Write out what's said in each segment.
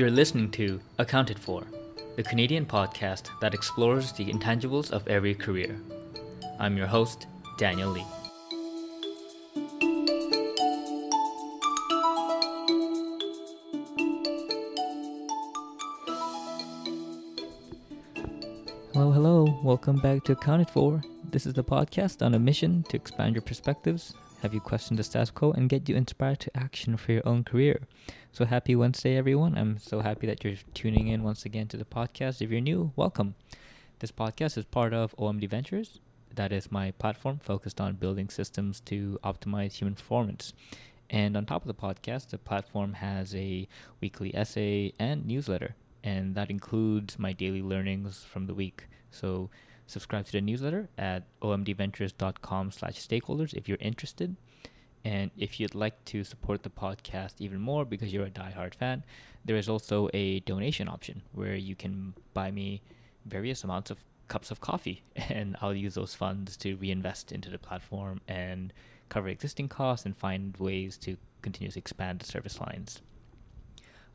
You're listening to Accounted For, the Canadian podcast that explores the intangibles of every career. I'm your host, Daniel Lee. Hello, hello. Welcome back to Accounted For. This is the podcast on a mission to expand your perspectives, have you question the status quo, and get you inspired to action for your own career. So happy Wednesday, everyone. I'm so happy that you're tuning in once again to the podcast. If you're new, welcome. This podcast is part of OMD Ventures. That is my platform focused on building systems to optimize human performance. And on top of the podcast, the platform has a weekly essay and newsletter, and that includes my daily learnings from the week. So subscribe to the newsletter at omdventures.com slash stakeholders if you're interested. And if you'd like to support the podcast even more because you're a diehard fan, there is also a donation option where you can buy me various amounts of cups of coffee and I'll use those funds to reinvest into the platform and cover existing costs and find ways to continuously expand the service lines.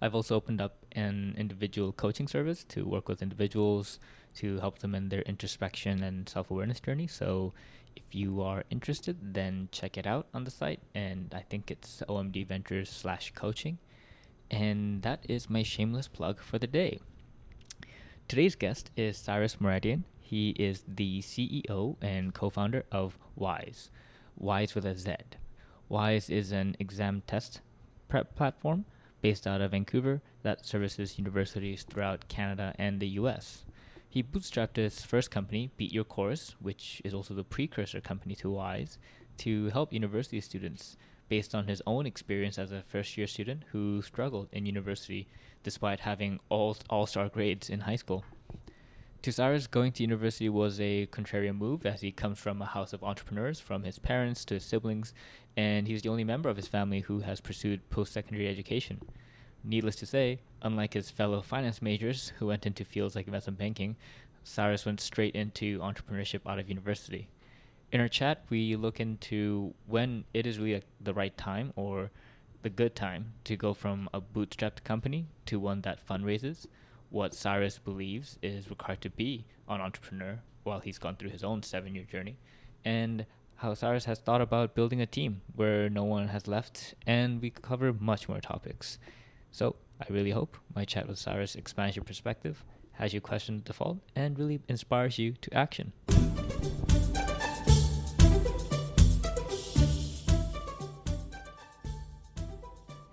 I've also opened up an individual coaching service to work with individuals to help them in their introspection and self awareness journey. So if you are interested, then check it out on the site. And I think it's OMD Ventures slash coaching. And that is my shameless plug for the day. Today's guest is Cyrus Moradian. He is the CEO and co founder of Wize, Wise with a Z. Wize is an exam test prep platform based out of Vancouver that services universities throughout Canada and the US. He bootstrapped his first company, Beat Your Course, which is also the precursor company to Wize, to help university students based on his own experience as a first year student who struggled in university despite having all all star grades in high school. Cyrus, going to university was a contrarian move as he comes from a house of entrepreneurs, from his parents to his siblings, and he's the only member of his family who has pursued post secondary education. Needless to say, unlike his fellow finance majors who went into fields like investment banking, Cyrus went straight into entrepreneurship out of university. In our chat, we look into when it is really the right time or the good time to go from a bootstrapped company to one that fundraises, what Cyrus believes is required to be an entrepreneur while he's gone through his own seven year journey, and how Cyrus has thought about building a team where no one has left, and we cover much more topics. So I really hope my chat with Cyrus expands your perspective, has you question the default, and really inspires you to action.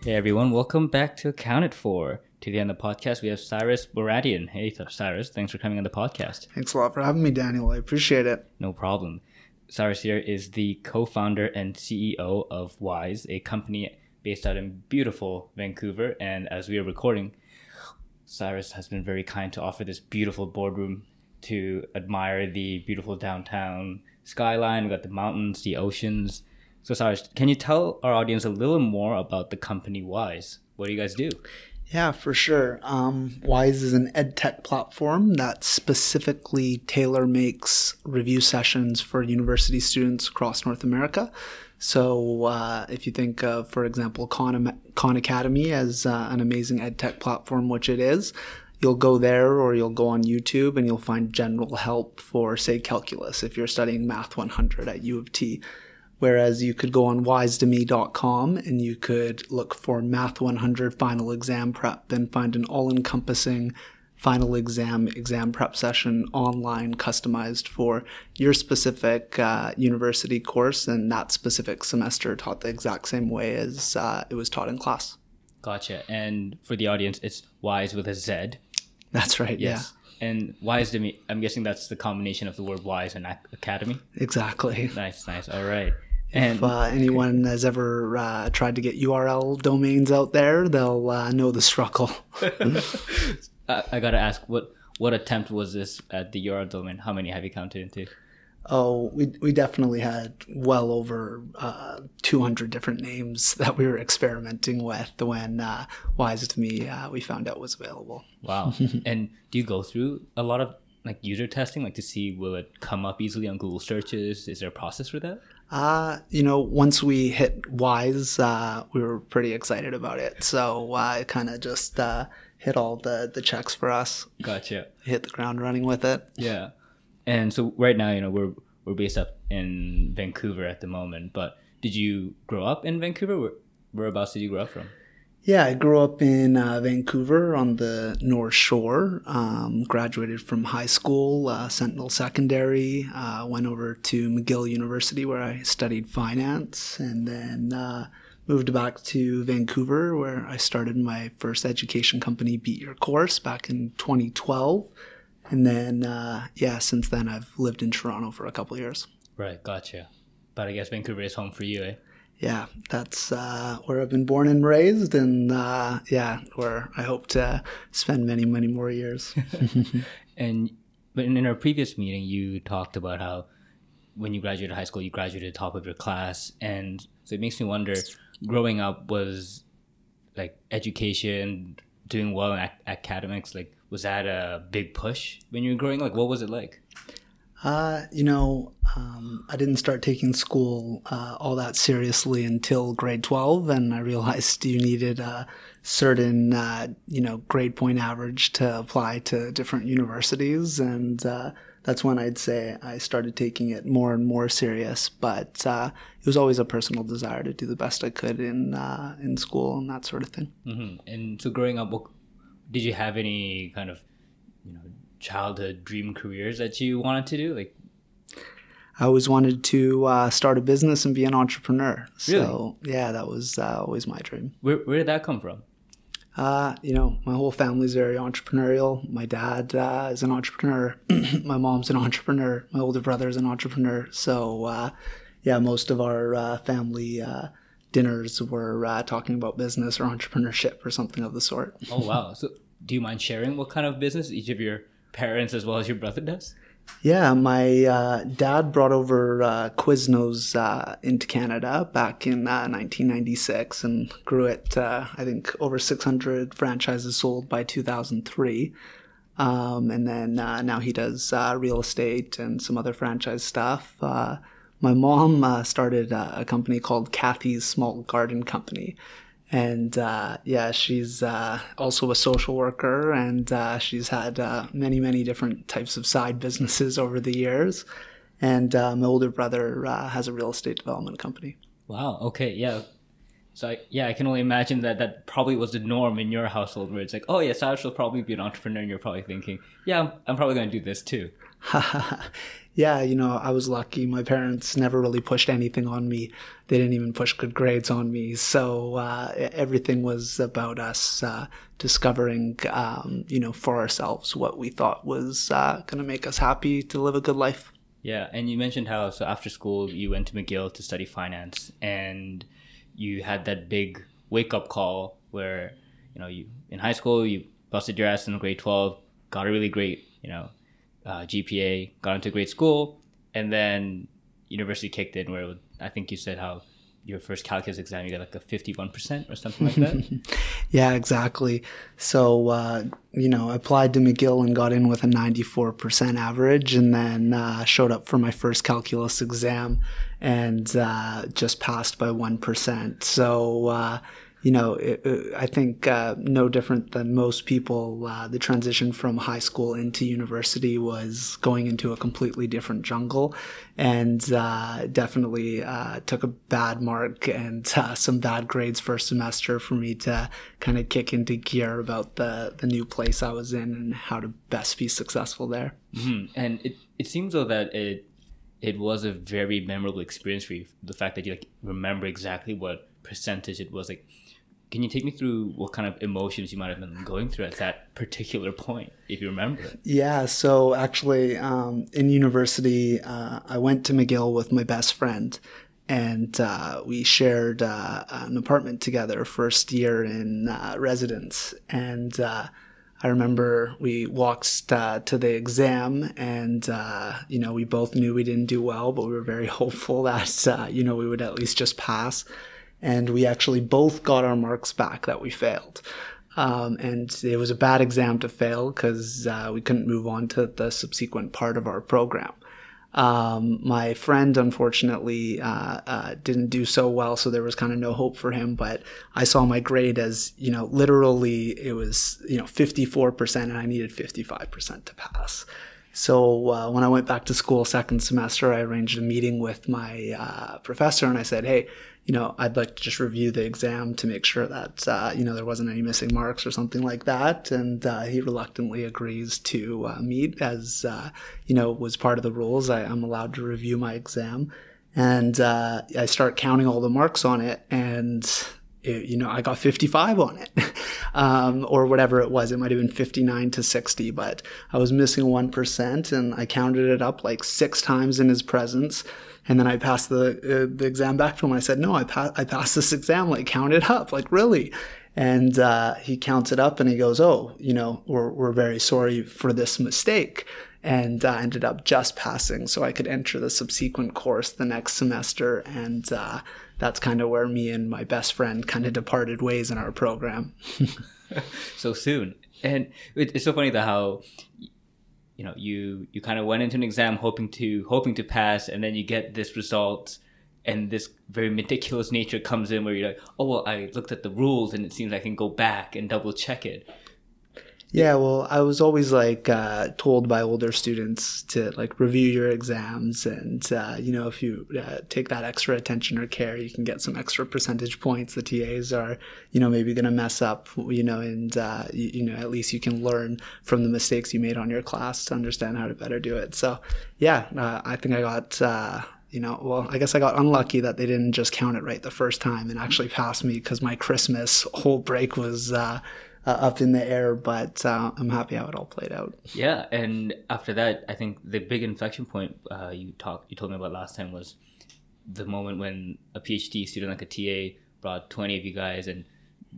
Hey everyone, welcome back to Accounted For. Today on the podcast, we have Cyrus Moradian. Hey Cyrus, thanks for coming on the podcast. Thanks a lot for having me, Daniel. I appreciate it. No problem. Cyrus here is the co founder and CEO of Wize, a company based out in beautiful Vancouver. And as we are recording, Cyrus has been very kind to offer this beautiful boardroom to admire the beautiful downtown skyline. We've got the mountains, the oceans. So, Cyrus, can you tell our audience a little more about the company Wize? What do you guys do? Yeah, for sure. Um, Wize is an ed tech platform that specifically tailor makes review sessions for university students across North America. So, uh, if you think of, for example, Khan, Khan Academy as uh, an amazing ed tech platform, which it is, you'll go there or you'll go on YouTube and you'll find general help for, say, calculus if you're studying Math 100 at U of T. Whereas you could go on wisetome.com and you could look for Math 100 final exam prep and find an all encompassing final exam exam prep session online customized for your specific uh, university course and that specific semester taught the exact same way as uh, it was taught in class. Gotcha. And for the audience it's wise with a z. That's right yes. Yeah. and wise to me i'm guessing that's the combination of the word wise and academy? Exactly. Nice nice. All right and if uh, anyone has ever uh, tried to get URL domains out there, they'll uh, know the struggle. I, I gotta ask, what what attempt was this at the URL domain? How many have you counted into? Oh, we we definitely had well over uh, 200 different names that we were experimenting with when uh, Wise to Me uh, we found out was available. Wow! and do you go through a lot of like user testing, like to see will it come up easily on Google searches? Is there a process for that? Uh, you know, once we hit Wize, uh, we were pretty excited about it. So uh, it kind of just uh, hit all the the checks for us. Gotcha. Hit the ground running with it. Yeah. And so right now, you know, we're we're based up in Vancouver at the moment. But did you grow up in Vancouver? Where, whereabouts did you grow up from? Yeah, I grew up in uh, Vancouver on the North Shore. Um, graduated from high school, uh, Sentinel Secondary. Uh, went over to McGill University where I studied finance, and then uh, moved back to Vancouver where I started my first education company, Beat Your Course, back in 2012. And then, uh, yeah, since then I've lived in Toronto for a couple years. Right, gotcha. But I guess Vancouver is home for you, eh? Yeah, that's uh, where I've been born and raised, and uh, yeah, where I hope to spend many, many more years. and but in our previous meeting, you talked about how when you graduated high school, you graduated top of your class, and so it makes me wonder. Growing up was like education, doing well in ac- academics. Like, was that a big push when you were growing? Like, what was it like? Uh, you know, um, I didn't start taking school uh, all that seriously until grade 12, and I realized you needed a certain, uh, you know, grade point average to apply to different universities. And uh, that's when I'd say I started taking it more and more serious. But uh, it was always a personal desire to do the best I could in, uh, in school and that sort of thing. Mm-hmm. And so growing up, did you have any kind of, you know, childhood dream careers that you wanted to do? Like, I always wanted to uh, start a business and be an entrepreneur. Really? So yeah, that was uh, always my dream. Where where did that come from? Uh, you know, my whole family's very entrepreneurial. My dad uh, is an entrepreneur. my mom's an entrepreneur. My older brother is an entrepreneur. So uh, yeah, most of our uh, family dinners were talking about business or entrepreneurship or something of the sort. Oh wow! So do you mind sharing what kind of business each of your parents as well as your brother does? Yeah, my uh, dad brought over uh, Quiznos uh, into Canada back in 1996 uh, and grew it, uh, I think, over 600 franchises sold by 2003. Um, and then uh, now he does real estate and some other franchise stuff. my mom started a company called Kathy's Small Garden Company and uh, yeah, she's uh, also a social worker, and uh, she's had uh, many, many different types of side businesses over the years. And uh, my older brother uh, has a real estate development company. Wow. Okay. Yeah. So I, yeah, I can only imagine that that probably was the norm in your household, where it's like, oh yes, I will probably be an entrepreneur, and you're probably thinking, yeah, I'm, I'm probably going to do this too. yeah, you know, I was lucky. My parents never really pushed anything on me. They didn't even push good grades on me. So uh, everything was about us uh, discovering, um, you know, for ourselves what we thought was uh, going to make us happy to live a good life. Yeah, and you mentioned how so after school you went to McGill to study finance, and you had that big wake up call where you know you in high school you busted your ass in grade twelve, got a really great you know uh, GPA, got into a great school, and then university kicked in where would, I think you said how your first calculus exam you got like a 51% or something like that? Yeah exactly. So uh, you know applied to mcgill and got in with a 94% average and then uh, showed up for my first calculus exam and uh, just passed by 1% so uh, you know, it, it, I think uh, no different than most people, uh, the transition from high school into university was going into a completely different jungle, and uh, definitely uh, took a bad mark and uh, some bad grades first semester for me to kind of kick into gear about the the new place I was in and how to best be successful there. Mm-hmm. And it it seems though that it it was a very memorable experience for you. The fact that you like remember exactly what percentage it was like can you take me through what kind of emotions you might have been going through at that particular point, if you remember? Yeah, so actually, um, in university, uh, I went to McGill with my best friend, and uh, we shared uh, an apartment together first year in uh, residence. And uh, I remember we walked uh, to the exam, and you know we both knew we didn't do well, but we were very hopeful that you know we would at least just pass and we actually both got our marks back that we failed. Um, and it was a bad exam to fail because uh, we couldn't move on to the subsequent part of our program. Um, my friend, unfortunately, uh, uh, didn't do so well, so there was kind of no hope for him. But I saw my grade as, you know, literally it was, you know, 54%, and I needed 55% to pass. So uh, when I went back to school second semester, I arranged a meeting with my uh, professor, and I said, "Hey, you know, I'd like to just review the exam to make sure that uh, you know there wasn't any missing marks or something like that." And uh, he reluctantly agrees to uh, meet, as uh, you know was part of the rules. I, am allowed to review my exam, and I start counting all the marks on it, and it, you know, I got 55 on it, um, or whatever it was. It might have been 59 to 60, but I was missing 1%, and I counted it up like six times in his presence. And then I passed the uh, the exam back to him. I said, "No, I pa- I passed this exam. Like, count it up. Like, really." And uh, he counts it up, and he goes, "Oh, you know, we're we're very sorry for this mistake." and uh, ended up just passing so I could enter the subsequent course the next semester. And uh, that's kind of where me and my best friend kind of departed ways in our program. so soon. And it's so funny that how you know you you kind of went into an exam hoping to hoping to pass and then you get this result and this very meticulous nature comes in where you're like oh well i looked at the rules and it seems i can go back and double check it yeah, well, I was always like uh, told by older students to like review your exams, and uh, you know, if you uh, take that extra attention or care, you can get some extra percentage points. The TAs are, you know, maybe going to mess up, you know, and uh, you, you, know, at least you can learn from the mistakes you made on your class to understand how to better do it. So, yeah, uh, I think I got uh, you know, well, I guess I got unlucky that they didn't just count it right the first time and actually pass me because my Christmas whole break was uh, uh, up in the air, but uh, I'm happy how it all played out. Yeah, and after that, I think the big inflection point uh, you talked, you told me about last time was the moment when a PhD student like a TA brought 20 of you guys and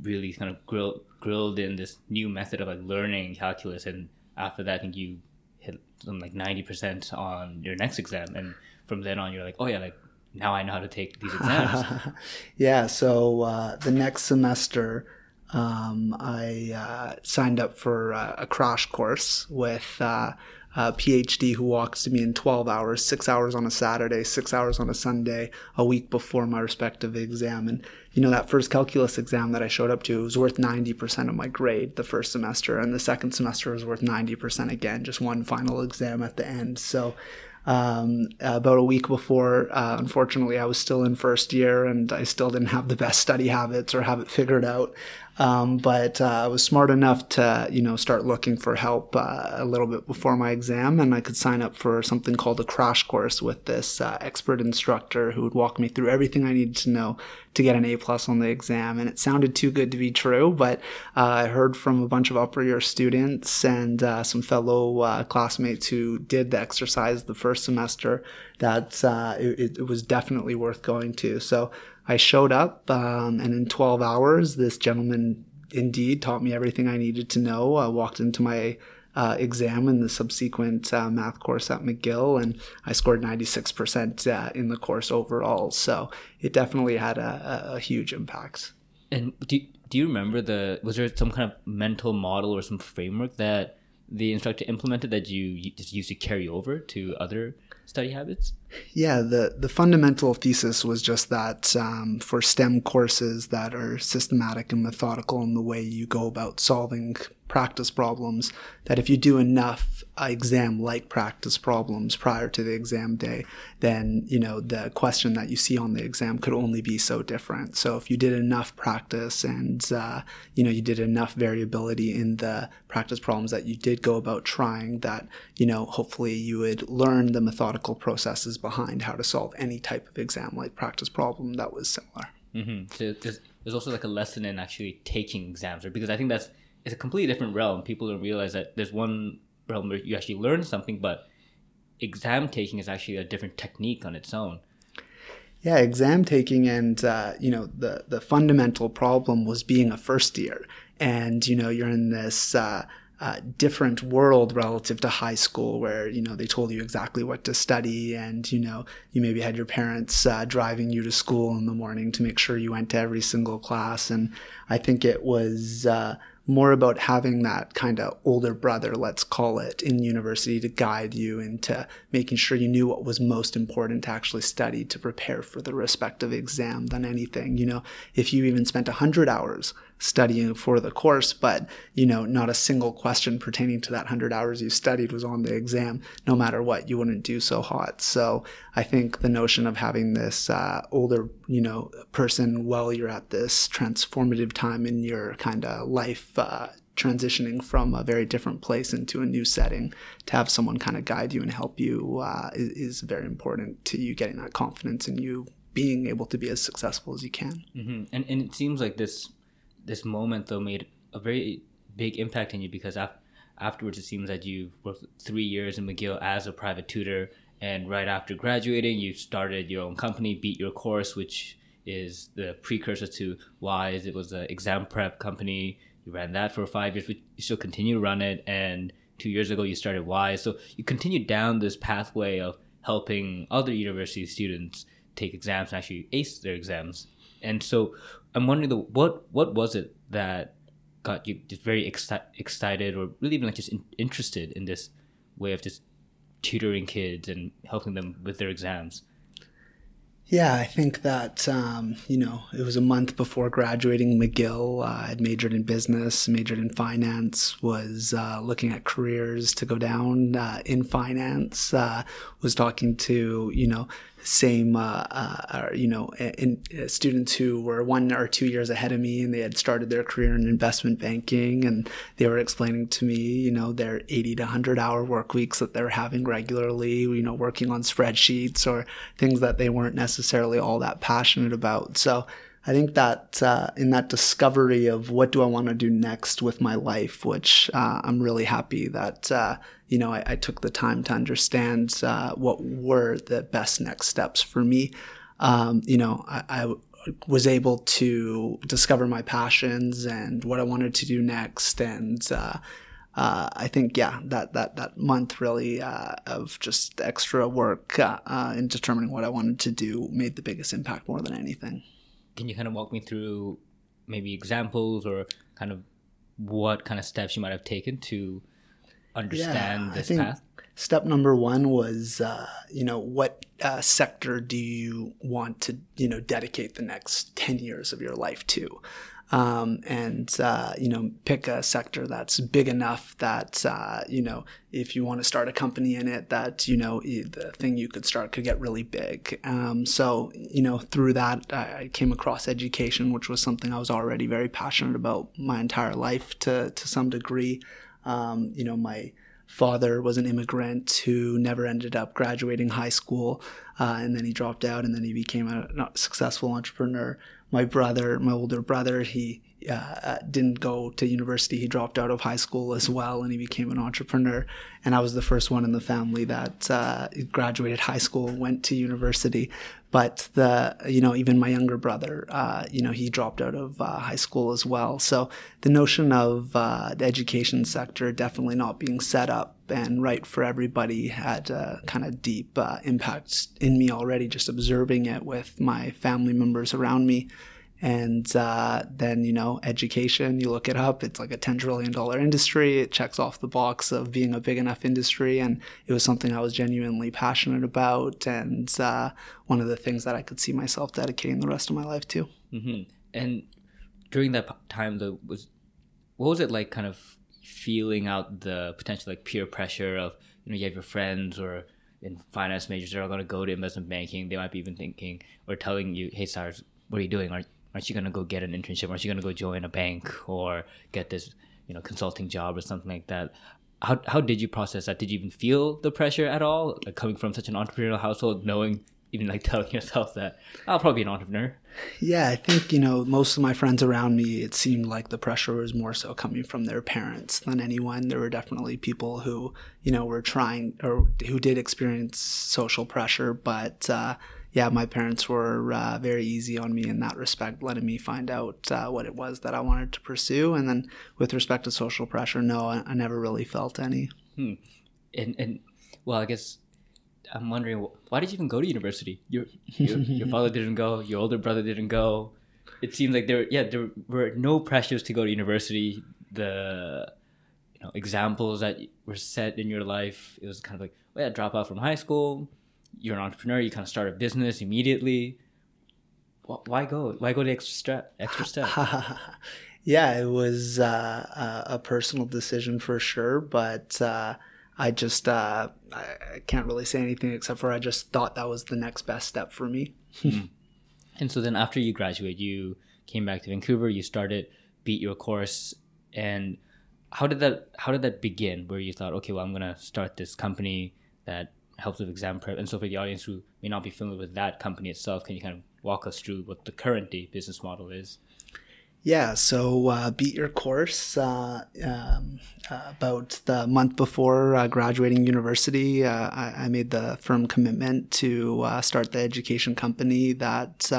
really kind of grilled grilled in this new method of like learning calculus, and after that, I think you hit something like 90% on your next exam, and from then on, you're like, oh yeah, like now I know how to take these exams. yeah, so uh, the next semester um, I uh, signed up for uh, a crash course with uh, a PhD who walks to me in 12 hours, six hours on a Saturday, six hours on a Sunday, a week before my respective exam. And, you know, that first calculus exam that I showed up to was worth 90% of my grade the first semester. And the second semester was worth 90% again, just one final exam at the end. So, um, about a week before. Uh, unfortunately, I was still in first year and I still didn't have the best study habits or have it figured out. Um, but uh, I was smart enough to, you know, start looking for help uh, a little bit before my exam, and I could sign up for something called a crash course with this uh, expert instructor who would walk me through everything I needed to know to get an A plus on the exam. And it sounded too good to be true, but uh, I heard from a bunch of upper year students and uh, some fellow uh, classmates who did the exercise the first semester that it, it was definitely worth going to. So I showed up, um, and in 12 hours, this gentleman indeed taught me everything I needed to know. I walked into my uh, exam in the subsequent uh, math course at McGill, and I scored 96% uh, in the course overall. So it definitely had a, a, a huge impact. And do, do you remember the, was there some kind of mental model or some framework that the instructor implemented that you just used to carry over to other study habits? Yeah, the, the fundamental thesis was just that um, for STEM courses that are systematic and methodical in the way you go about solving practice problems, that if you do enough uh, exam like practice problems prior to the exam day, then, you know, the question that you see on the exam could only be so different. So if you did enough practice and, uh, you know, you did enough variability in the practice problems that you did go about trying, that, you know, hopefully you would learn the methodical processes behind how to solve any type of exam like practice problem that was similar. Mm-hmm. So there's, there's also like a lesson in actually taking exams, right? Because I think that's it's a completely different realm. People don't realize that there's one realm where you actually learn something, but exam taking is actually a different technique on its own. Yeah, exam taking and uh, you know the the fundamental problem was being a first year, and you know you're in this. Uh, uh, different world relative to high school where you know they told you exactly what to study and you know you maybe had your parents uh, driving you to school in the morning to make sure you went to every single class and I think it was uh, more about having that kind of older brother, let's call it, in university to guide you into making sure you knew what was most important to actually study to prepare for the respective exam than anything. You know, if you even spent 100 hours studying for the course, but, you know, not a single question pertaining to that 100 hours you studied was on the exam, no matter what, you wouldn't do so hot. So I think the notion of having this uh, older, you know, person while you're at this transformative time in your kind of life uh, transitioning from a very different place into a new setting to have someone kind of guide you and help you uh, is, is, very important to you getting that confidence and you being able to be as successful as you can mm-hmm. and, and it seems like this this moment though made a very big impact in you because af- afterwards it seems that you worked three years in mcgill as a private tutor and right after graduating you started your own company beat your course which is the precursor to Wize it was an exam prep company you ran that for five years, but you still continue to run it. And two years ago, you started Wize. So you continued down this pathway of helping other university students take exams and actually ace their exams. And so I'm wondering, the, what what was it that got you just very exci- excited, or really even like just in- interested in this way of just tutoring kids and helping them with their exams? Yeah, I think that, um, you know, it was a month before graduating McGill. Uh, I'd majored in business, majored in finance, was uh, looking at careers to go down uh, in finance, uh, was talking to, you know, same, uh, uh, you know, in, uh, students who were one or two years ahead of me and they had started their career in investment banking and they were explaining to me, you know, their 80 to 100 hour work weeks that they're having regularly, you know, working on spreadsheets or things that they weren't necessarily all that passionate about. So I think that uh, in that discovery of what do I want to do next with my life, which uh, I'm really happy that uh, you know I, I, took the time to understand uh, what were the best next steps for me. Um, you know, I, I, was able to discover my passions and what I wanted to do next, and uh, uh, I think yeah, that that that month really uh, of just extra work uh, uh, in determining what I wanted to do made the biggest impact more than anything can you kind of walk me through maybe examples or kind of what kind of steps you might have taken to understand yeah, this path? Step number one was, uh, you know, what uh, sector do you want to, you know, dedicate the next 10 years of your life to? Um, and uh, you know pick a sector that's big enough that uh, you know if you want to start a company in it that you know the thing you could start could get really big. Um, so you know through that I came across education which was something I was already very passionate about my entire life to to some degree. Um, you know my father was an immigrant who never ended up graduating high school uh, and then he dropped out and then he became a successful entrepreneur my brother, my older brother, he uh, didn't go to university. He dropped out of high school as well, and he became an entrepreneur. And I was the first one in the family that uh, graduated high school, went to university. But the, you know, even my younger brother, uh, you know, he dropped out of uh, high school as well. So the notion of uh, the education sector definitely not being set up and right for everybody had a kind of deep uh, impact in me already, just observing it with my family members around me. And uh, then, you know, education, you look it up, it's like a $10 trillion industry. It checks off the box of being a big enough industry. And it was something I was genuinely passionate about. And uh, one of the things that I could see myself dedicating the rest of my life to. Mm-hmm. And during that time, though, was what was it like kind of feeling out the potential like peer pressure of you know you have your friends or in finance majors that are going to go to investment banking they might be even thinking or telling you hey Cyrus what are you doing aren't, aren't you going to go get an internship aren't you going to go join a bank or get this you know consulting job or something like that how, how did you process that did you even feel the pressure at all like coming from such an entrepreneurial household knowing even like telling yourself that I'll probably be an entrepreneur? Yeah, I think, you know, most of my friends around me, it seemed like the pressure was more so coming from their parents than anyone. There were definitely people who, you know, were trying or who did experience social pressure, but, uh, yeah, my parents were uh, very easy on me in that respect, letting me find out uh, what it was that I wanted to pursue. And then with respect to social pressure, no, I, I never really felt any. Hmm. And, and well, I guess I'm wondering why did you even go to university? Your your, your father didn't go. Your older brother didn't go. it seemed like there, yeah, there were no pressures to go to university. The you know examples that were set in your life, it was kind of like, well, yeah, drop out from high school. You're an entrepreneur. You kind of start a business immediately. Why go? Why go the extra step? Extra step. yeah, it was uh, a personal decision for sure, but. Uh, I just uh, I can't really say anything except for I just thought that was the next best step for me. mm. And so then after you graduate, you came back to Vancouver. You started Beat Your Course, and how did that how did that begin? Where you thought, okay, well, I'm gonna start this company that helps with exam prep. And so for the audience who may not be familiar with that company itself, can you kind of walk us through what the current day business model is? Yeah, so uh, beat your course. Uh, um, uh, about the month before uh, graduating university, uh, I, I, made the firm commitment to uh, start the education company that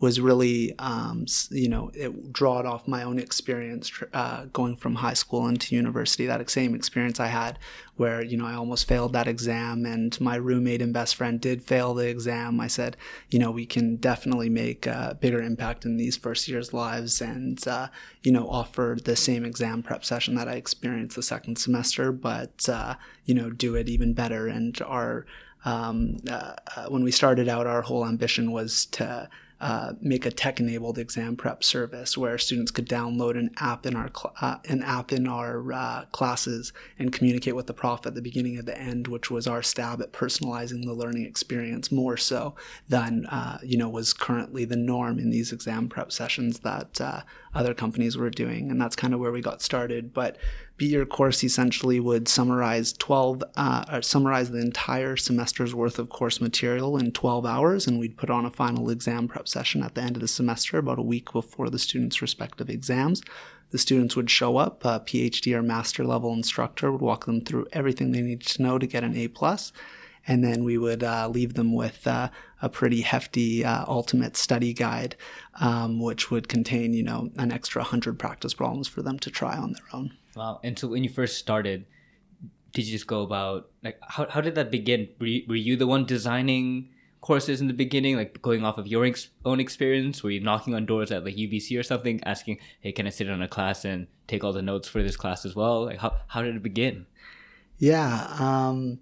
was really, um, you know, it drawed off my own experience uh, going from high school into university. That same experience I had, where you know I almost failed that exam, and my roommate and best friend did fail the exam. I said, you know, we can definitely make a bigger impact in these first years' lives, and uh, you know, offer the same exam prep session that I experienced the second semester, but uh, you know, do it even better. And our um, uh, uh, when we started out, our whole ambition was to uh, make a tech-enabled exam prep service where students could download an app in our cl- uh, an app in our uh, classes and communicate with the prof at the beginning and the end, which was our stab at personalizing the learning experience more so than uh, you know was currently the norm in these exam prep sessions that uh, other companies were doing, and that's kind of where we got started. But Your Course essentially would summarize 12, uh, summarize the entire semester's worth of course material in 12 hours, and we'd put on a final exam prep session at the end of the semester, about a week before the students' respective exams. The students would show up, a PhD or master level instructor would walk them through everything they needed to know to get an A plus and then we would uh, leave them with uh, a pretty hefty uh, ultimate study guide, um, which would contain, you know, an extra hundred practice problems for them to try on their own. Wow. And so when you first started, did you just go about like how, how did that begin? Were you, were you the one designing courses in the beginning, like going off of your ex- own experience? Were you knocking on doors at like UBC or something, asking, "Hey, can I sit on a class and take all the notes for this class as well?" Like how how did it begin? Yeah. Um,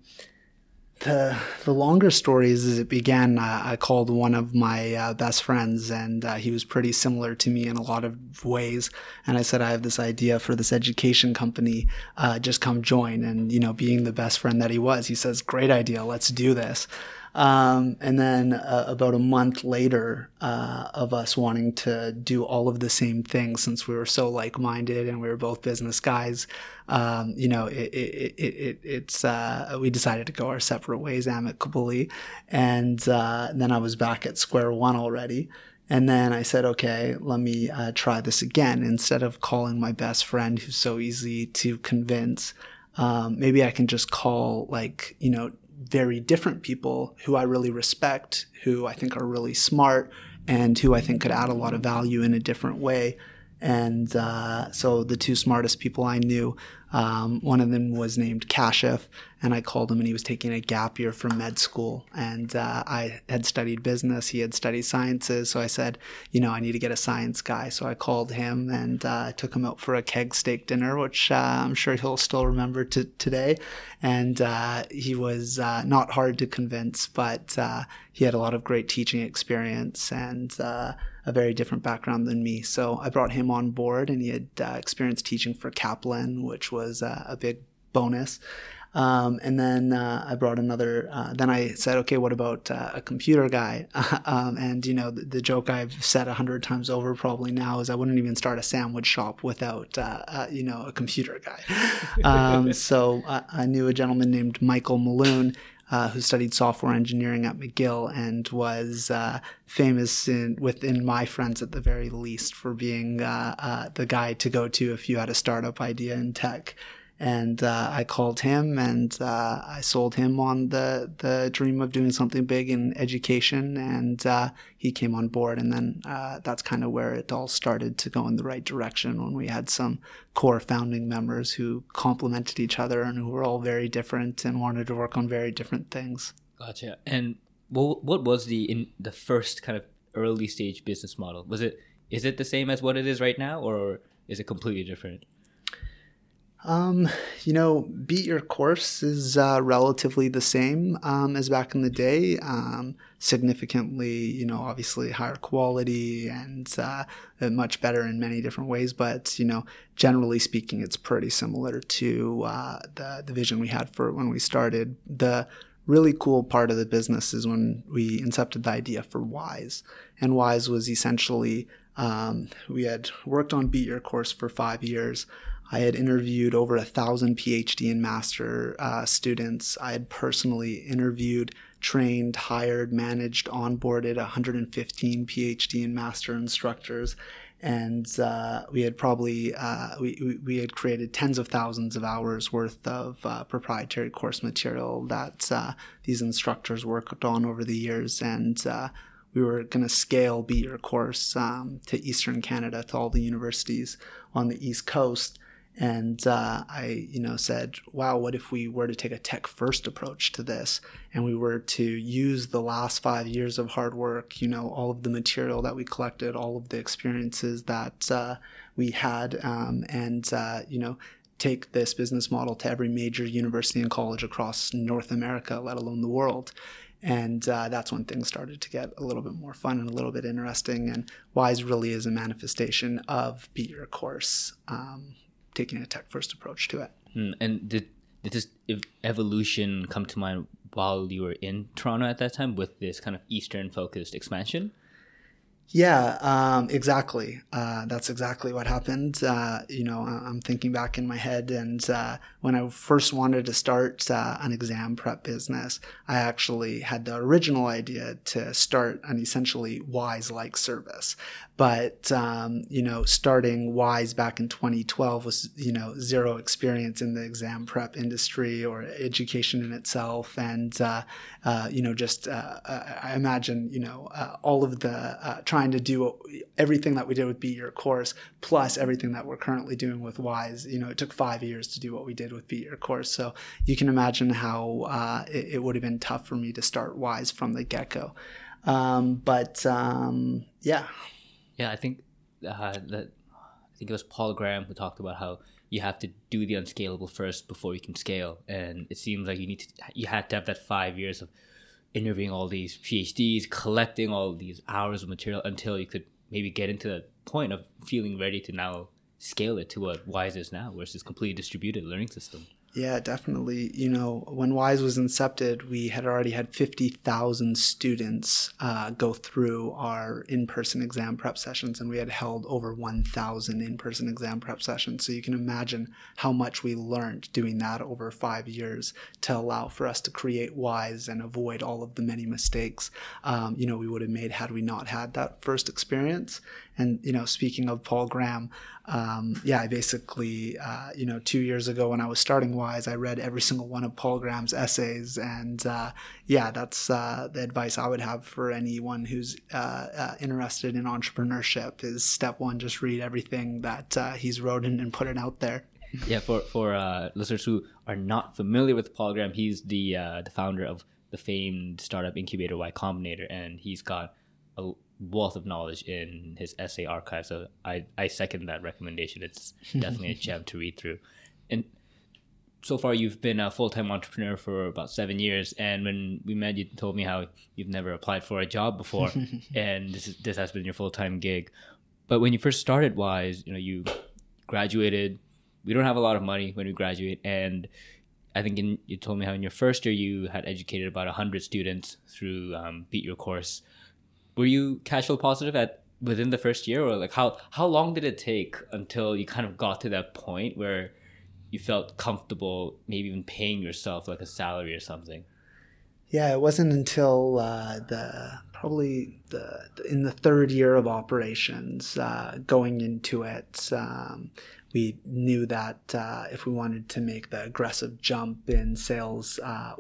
the the longer stories as it began, uh, I called one of my uh, best friends, and uh, he was pretty similar to me in a lot of ways. And I said, I have this idea for this education company. Uh, just come join. And you know, being the best friend that he was, he says, "Great idea. Let's do this." Um, and then uh, about a month later, uh, of us wanting to do all of the same things since we were so like minded and we were both business guys, um, you know, it, it, it, it's, uh, we decided to go our separate ways amicably. And uh, then I was back at square one already. And then I said, okay, let me uh, try this again. Instead of calling my best friend who's so easy to convince, um, maybe I can just call like, you know, very different people who I really respect, who I think are really smart, and who I think could add a lot of value in a different way. And uh, so the two smartest people I knew um, one of them was named Kashif, and I called him, and he was taking a gap year from med school. And uh, I had studied business, he had studied sciences. So I said, you know, I need to get a science guy. So I called him and uh, took him out for a keg steak dinner, which uh, I'm sure he'll still remember to today. And uh, he was uh, not hard to convince, but uh, he had a lot of great teaching experience and a very different background than me. So I brought him on board, and he had uh, experience teaching for Kaplan, which was uh, a big bonus. Um, and then uh, I brought another. Uh, then I said, okay, what about uh, a computer guy? um, and you know, the, the, joke I've said a hundred times over probably now is I wouldn't even start a sandwich shop without uh, uh, you know a computer guy. um, so I, I, knew a gentleman named Michael Maloon uh, who studied software engineering at McGill and was uh, famous in, within my friends at the very least for being uh, uh the guy to go to if you had a startup idea in tech and uh, I called him and uh, I sold him on the the dream of doing something big in education, and uh, he came on board, and then uh, that's kind of where it all started to go in the right direction when we had some core founding members who complemented each other and who were all very different and wanted to work on very different things. Gotcha. And what what was the in the first kind of early stage business model? Was it is it the same as what it is right now, or is it completely different? Um, you know, Beat Your Course is uh, relatively the same um, as back in the day. Um, significantly, you know, obviously higher quality and uh, much better in many different ways. But you know, generally speaking, it's pretty similar to uh, the the vision we had for when we started. The really cool part of the business is when we incepted the idea for Wize, and Wize was essentially um, we had worked on Beat Your Course for five years. I had interviewed over a thousand PhD and master uh, students. I had personally interviewed, trained, hired, managed, onboarded 115 PhD and master instructors. And uh, we had probably uh, we, we had created tens of thousands of hours worth of uh, proprietary course material that uh, these instructors worked on over the years, and uh, we were going to scale Beat Your Course um, to Eastern Canada to all the universities on the East Coast. And uh, I, you know, said, "Wow, what if we were to take a tech first approach to this, and we were to use the last five years of hard work, you know, all of the material that we collected, all of the experiences that uh, we had, um, and uh, you know, take this business model to every major university and college across North America, let alone the world." And uh, that's when things started to get a little bit more fun and a little bit interesting. And Wize really is a manifestation of Beat Your Course. Um, taking a tech first approach to it. Mm, and did did this evolution come to mind while you were in Toronto at that time with this kind of Eastern focused expansion? Yeah, um, exactly. Uh, that's exactly what happened. Uh, you know, I'm thinking back in my head, and uh, when I first wanted to start uh, an exam prep business, I actually had the original idea to start an essentially Wize like service. But, um, you know, starting Wize back in 2012 was, you know, zero experience in the exam prep industry or education in itself. And, uh, uh, you know, just, I imagine, you know, all of the trying to do everything that we did with Beat Your Course plus everything that we're currently doing with Wize. You know, it took five years to do what we did with Beat Your Course. So you can imagine how uh, it, it, would have been tough for me to start Wize from the get go. Um, but um, yeah. Yeah, I think uh, that I think it was Paul Graham who talked about how you have to do the unscalable first before you can scale, and it seems like you need to you had to have that five years of interviewing all these PhDs, collecting all these hours of material until you could maybe get into the point of feeling ready to now scale it to what Wize is now, where it's this completely distributed learning system. Yeah, definitely. You know, when Wize was incepted, we had already had 50,000 students uh, go through our in person exam prep sessions, and we had held over 1,000 in person exam prep sessions. So you can imagine how much we learned doing that over five years to allow for us to create Wize and avoid all of the many mistakes, um, you know, we would have made had we not had that first experience. And, you know, speaking of Paul Graham, um, yeah, I basically, uh, you know, two years ago when I was starting Wize, I read every single one of Paul Graham's essays. And uh, yeah, that's uh, the advice I would have for anyone who's uh, uh, interested in entrepreneurship is step one, just read everything that uh, he's wrote and put it out there. Yeah, for, for listeners who are not familiar with Paul Graham, he's the, the founder of the famed startup incubator Y Combinator, and he's got a wealth of knowledge in his essay archive. So I, I second that recommendation. It's definitely a gem to read through. And so far, you've been a full time entrepreneur for about seven years. And when we met, you told me how you've never applied for a job before, and this is, this has been your full time gig. But when you first started Wize, you know, you graduated. We don't have a lot of money when we graduate, and I think in, you told me how in your first year you had educated about hundred students through um, Beat Your Course were you cash flow positive at within the first year or like how how long did it take until you kind of got to that point where you felt comfortable maybe even paying yourself like a salary or something? Yeah it wasn't until uh, the probably the in the third year of operations uh, going into it um, we knew that uh, if we wanted to make the aggressive jump in sales, uh,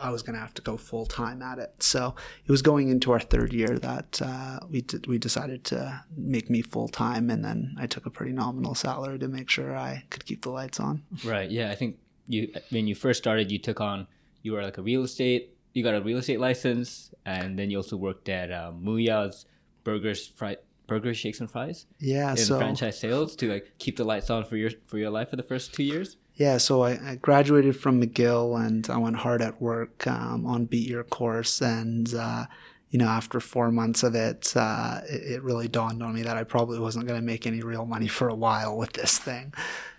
I was going to have to go full time at it. So it was going into our third year that uh, we we decided to make me full time, and then I took a pretty nominal salary to make sure I could keep the lights on. Right. Yeah. I think you when you first started, you took on you were like a real estate. You got a real estate license, and then you also worked at um, Muya's Burgers Fried burgers, shakes, and fries Yeah, in so franchise sales to like keep the lights on for your for your life for the first two years? Yeah, so I, I graduated from McGill and I went hard at work um, on Beat Your Course. And, uh, you know, after four months of it, uh, it, it really dawned on me that I probably wasn't going to make any real money for a while with this thing.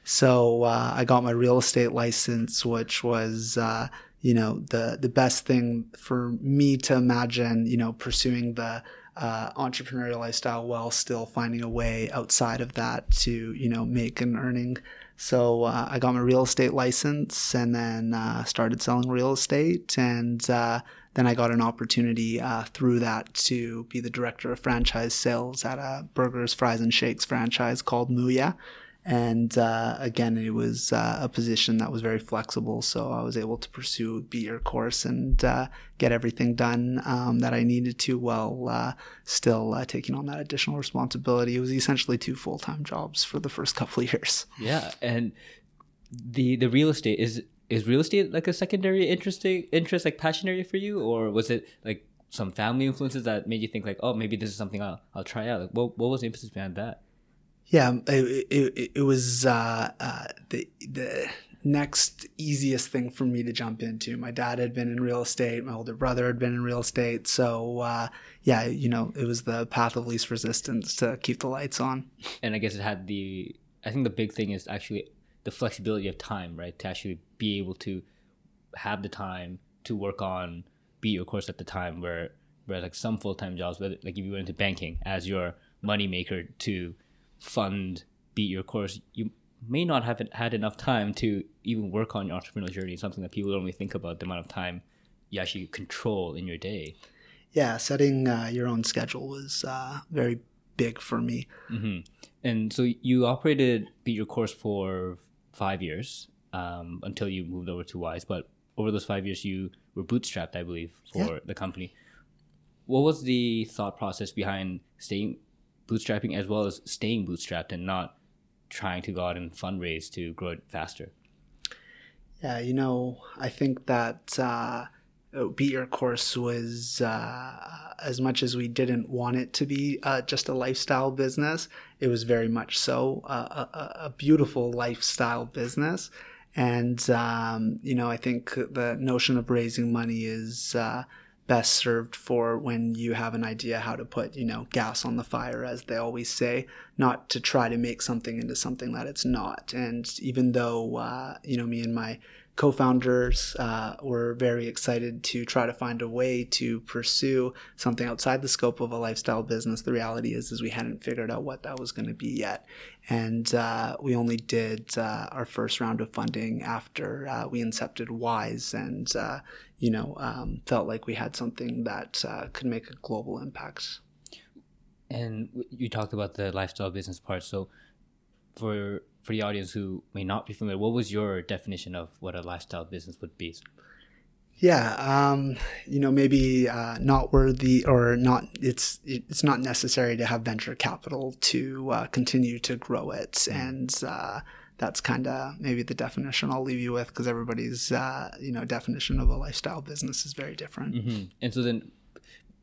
So uh, I got my real estate license, which was, uh, you know, the, the best thing for me to imagine, you know, pursuing the uh, entrepreneurial lifestyle while still finding a way outside of that to, you know, make an earning. So uh, I got my real estate license and then uh, started selling real estate. And uh, then I got an opportunity uh, through that to be the director of franchise sales at a burgers, fries, and shakes franchise called MOOYAH. And uh, again, it was uh, a position that was very flexible. So I was able to pursue Beat Your Course and uh, get everything done um, that I needed to while uh, still uh, taking on that additional responsibility. It was essentially two full time jobs for the first couple of years. Yeah, and the the real estate is is real estate like a secondary interesting interest, like passion area for you, or was it like some family influences that made you think like, oh, maybe this is something I'll I'll try out? Like, what what was the emphasis behind that? Yeah, it, it, it was uh, uh, the the next easiest thing for me to jump into. My dad had been in real estate. My older brother had been in real estate. So uh, yeah, you know, it was the path of least resistance to keep the lights on. And I guess it had the. I think the big thing is actually the flexibility of time, right? To actually be able to have the time to work on Beat Your Course at the time, where where like some full time jobs, whether like if you went into banking as your money maker to fund Beat Your Course, you may not have had enough time to even work on your entrepreneurial journey. Something that people don't really think about the amount of time you actually control in your day. Yeah, setting uh, your own schedule was uh, very big for me. hmm And so you operated Beat Your Course for five years um, until you moved over to Wize. But over those five years, you were bootstrapped, I believe, for the company. What was the thought process behind staying bootstrapping as well as staying bootstrapped and not trying to go out and fundraise to grow it faster? Yeah, you know, I think that uh, Beat Your Course was uh, as much as we didn't want it to be uh, just a lifestyle business, it was very much so uh, a, a beautiful lifestyle business. And, um, you know, I think the notion of raising money is uh, best served for when you have an idea how to put, you know, gas on the fire, as they always say, not to try to make something into something that it's not. And even though, uh, you know, me and my co-founders uh, were very excited to try to find a way to pursue something outside the scope of a lifestyle business. The reality is, is we hadn't figured out what that was going to be yet, and uh, we only did uh, our first round of funding after uh, we incepted Wize, and uh, you know um, felt like we had something that uh, could make a global impact. And you talked about the lifestyle business part. So, for for the audience who may not be familiar, what was your definition of what a lifestyle business would be? Yeah, um, you know, maybe uh, not worthy or not. It's it's not necessary to have venture capital to uh, continue to grow it, and uh, that's kind of maybe the definition I'll leave you with because everybody's uh, you know definition of a lifestyle business is very different. Mm-hmm. And so then,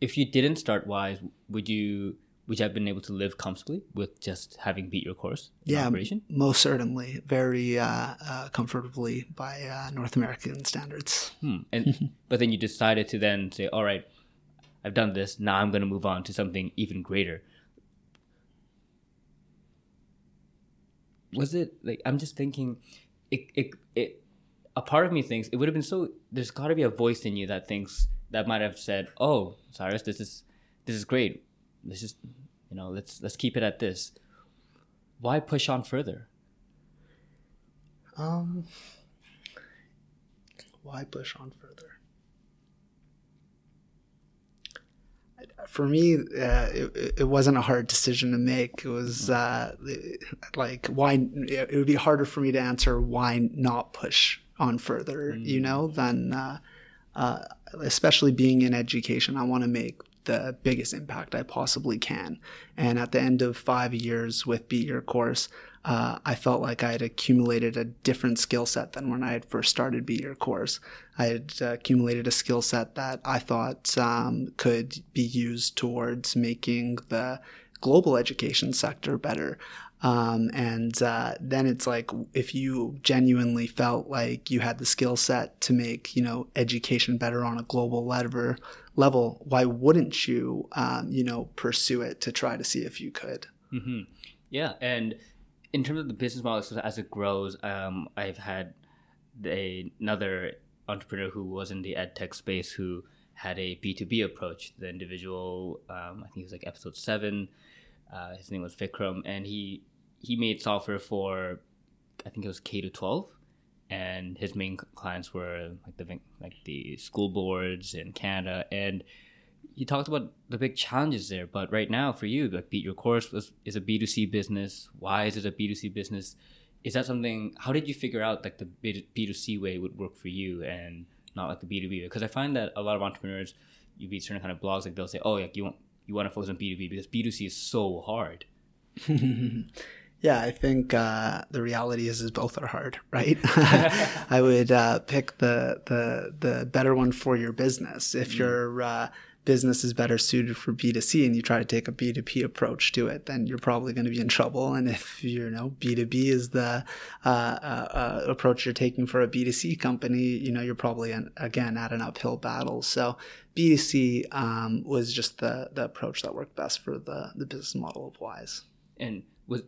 if you didn't start Wize, would you you have been able to live comfortably with just having beat your course in Yeah, operation? most certainly, very uh, uh, comfortably by uh, North American standards. Hmm. And but then you decided to then say, all right, I've done this. Now I'm going to move on to something even greater. Was it like I'm just thinking, it it it. A part of me thinks it would have been so. There's got to be a voice in you that thinks that might have said, "Oh, Cyrus, this is this is great. Let's just you know let's let's keep it at this." Why push on further? Um, why push on further? For me, uh, it, it wasn't a hard decision to make. It was uh, like why it would be harder for me to answer why not push on further, you know, than uh, uh, especially being in education. I want to make the biggest impact I possibly can. And at the end of five years with Beat Your Course, uh, I felt like I had accumulated a different skill set than when I had first started Beat Your Course. I had uh, accumulated a skill set that I thought um, could be used towards making the global education sector better. Um, and uh, then it's like if you genuinely felt like you had the skill set to make you know education better on a global level, why wouldn't you um, you know pursue it to try to see if you could? Mm-hmm. Yeah, and in terms of the business model as it grows, um, I've had a, another entrepreneur who was in the ed tech space who had a B2B approach. The individual, um, I think it was like episode seven, uh, his name was Vikram, and he he made software for I think it was K to twelve, and his main clients were like the like the school boards in Canada, and he talked about the big challenges there. But right now, for you, like Beat Your Course was is a B two C business. Why is it a B two C business? Is that something? How did you figure out like the B two C way would work for you and not like the B two B? Because I find that a lot of entrepreneurs, you read certain kind of blogs, like they'll say, "Oh, like you want you want to focus on B two B because B two C is so hard." Yeah, I think uh, the reality is is both are hard, right? I would uh, pick the the the better one for your business. If mm. your uh, business is better suited for B2C and you try to take a B2B approach to it, then you're probably going to be in trouble. And if you know B2B is the uh, uh, uh, approach you're taking for a B2C company, you know you're probably in, again at an uphill battle. So B2C um, was just the the approach that worked best for the the business model of Wize. And was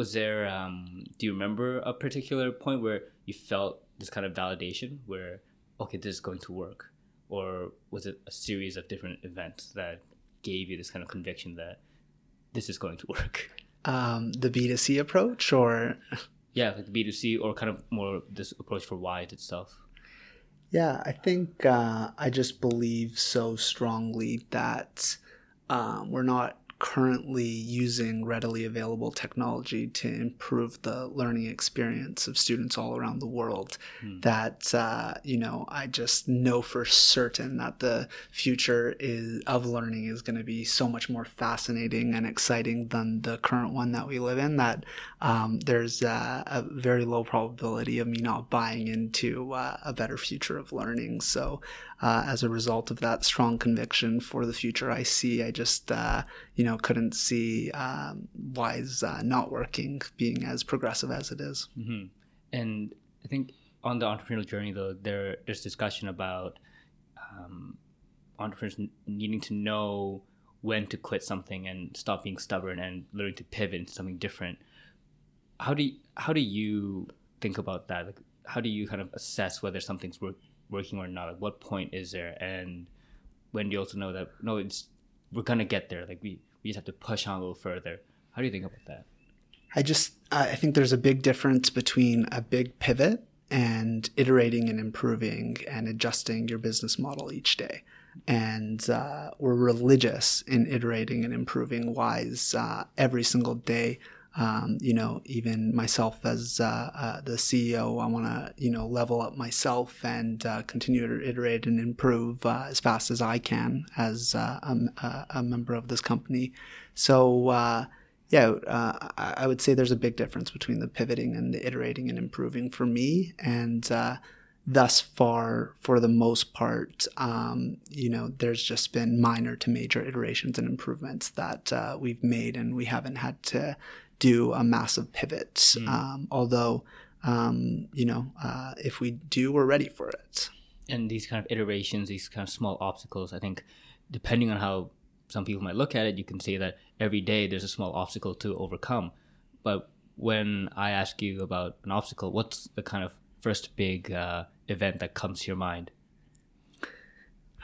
was there um, do you remember a particular point where you felt this kind of validation where okay this is going to work? Or was it a series of different events that gave you this kind of conviction that this is going to work? Um, the b2c approach or? Yeah like the b2c or kind of more this approach for Wize itself. Yeah i think uh, i just believe so strongly that um, we're not currently using readily available technology to improve the learning experience of students all around the world hmm. that uh, you know i just know for certain that the future is of learning is going to be so much more fascinating and exciting than the current one that we live in that um, there's uh, a very low probability of me not buying into uh, a better future of learning so uh, as a result of that strong conviction for the future I see. I just, uh, you know, couldn't see um, Wize uh, not working, being as progressive as it is. Mm-hmm. And I think on the entrepreneurial journey, though, there there's discussion about um, entrepreneurs needing to know when to quit something and stop being stubborn and learn to pivot into something different. How do you, how do you think about that? Like, how do you kind of assess whether something's work, working or not? Like, what point is there? And when do you also know that no, it's we're gonna get there. Like we we just have to push on a little further. How do you think about that? I just I think there's a big difference between a big pivot and iterating and improving and adjusting your business model each day. And uh, we're religious in iterating and improving Wize uh, every single day um, you know, even myself as uh, uh, the CEO, I want to, you know, level up myself and uh, continue to iterate and improve uh, as fast as I can as uh, a, a, member of this company. So, uh, yeah, I would say there's a big difference between the pivoting and the iterating and improving for me. And thus far, for the most part, um, you know, there's just been minor to major iterations and improvements that we've made, and we haven't had to do a massive pivot. Mm. Um, although, um, you know, uh, if we do, we're ready for it. And these kind of iterations, these kind of small obstacles, I think, depending on how some people might look at it, you can say that every day there's a small obstacle to overcome. But when I ask you about an obstacle, what's the kind of first big uh, event that comes to your mind?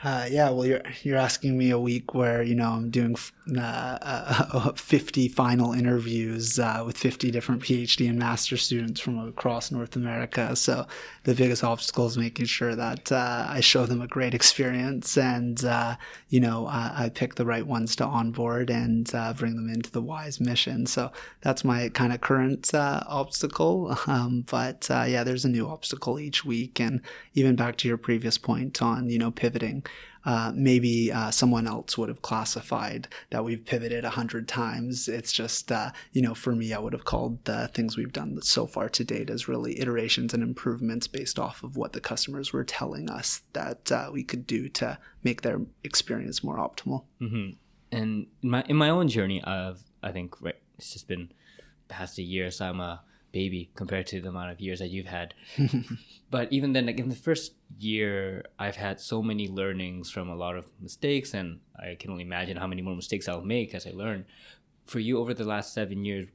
Uh, yeah, well, you're you're asking me a week where you know I'm doing uh, uh, 50 final interviews uh, with 50 different PhD and master students from across North America. So the biggest obstacle is making sure that uh, I show them a great experience, and uh, you know I, I, pick the right ones to onboard and bring them into the Wize mission. So that's my kind of current obstacle. Um, but yeah, there's a new obstacle each week, and even back to your previous point on you know pivoting uh, maybe uh, someone else would have classified that we've pivoted a hundred times. It's just, uh, you know, for me, I would have called the things we've done so far to date as really iterations and improvements based off of what the customers were telling us that uh, we could do to make their experience more optimal. Mm-hmm. And in my in my own journey, I've I think right, it's just been past a year, so I'm a baby compared to the amount of years that you've had. but even then, like in the first year, I've had so many learnings from a lot of mistakes, and I can only imagine how many more mistakes I'll make as I learn. For you, over the last seven years,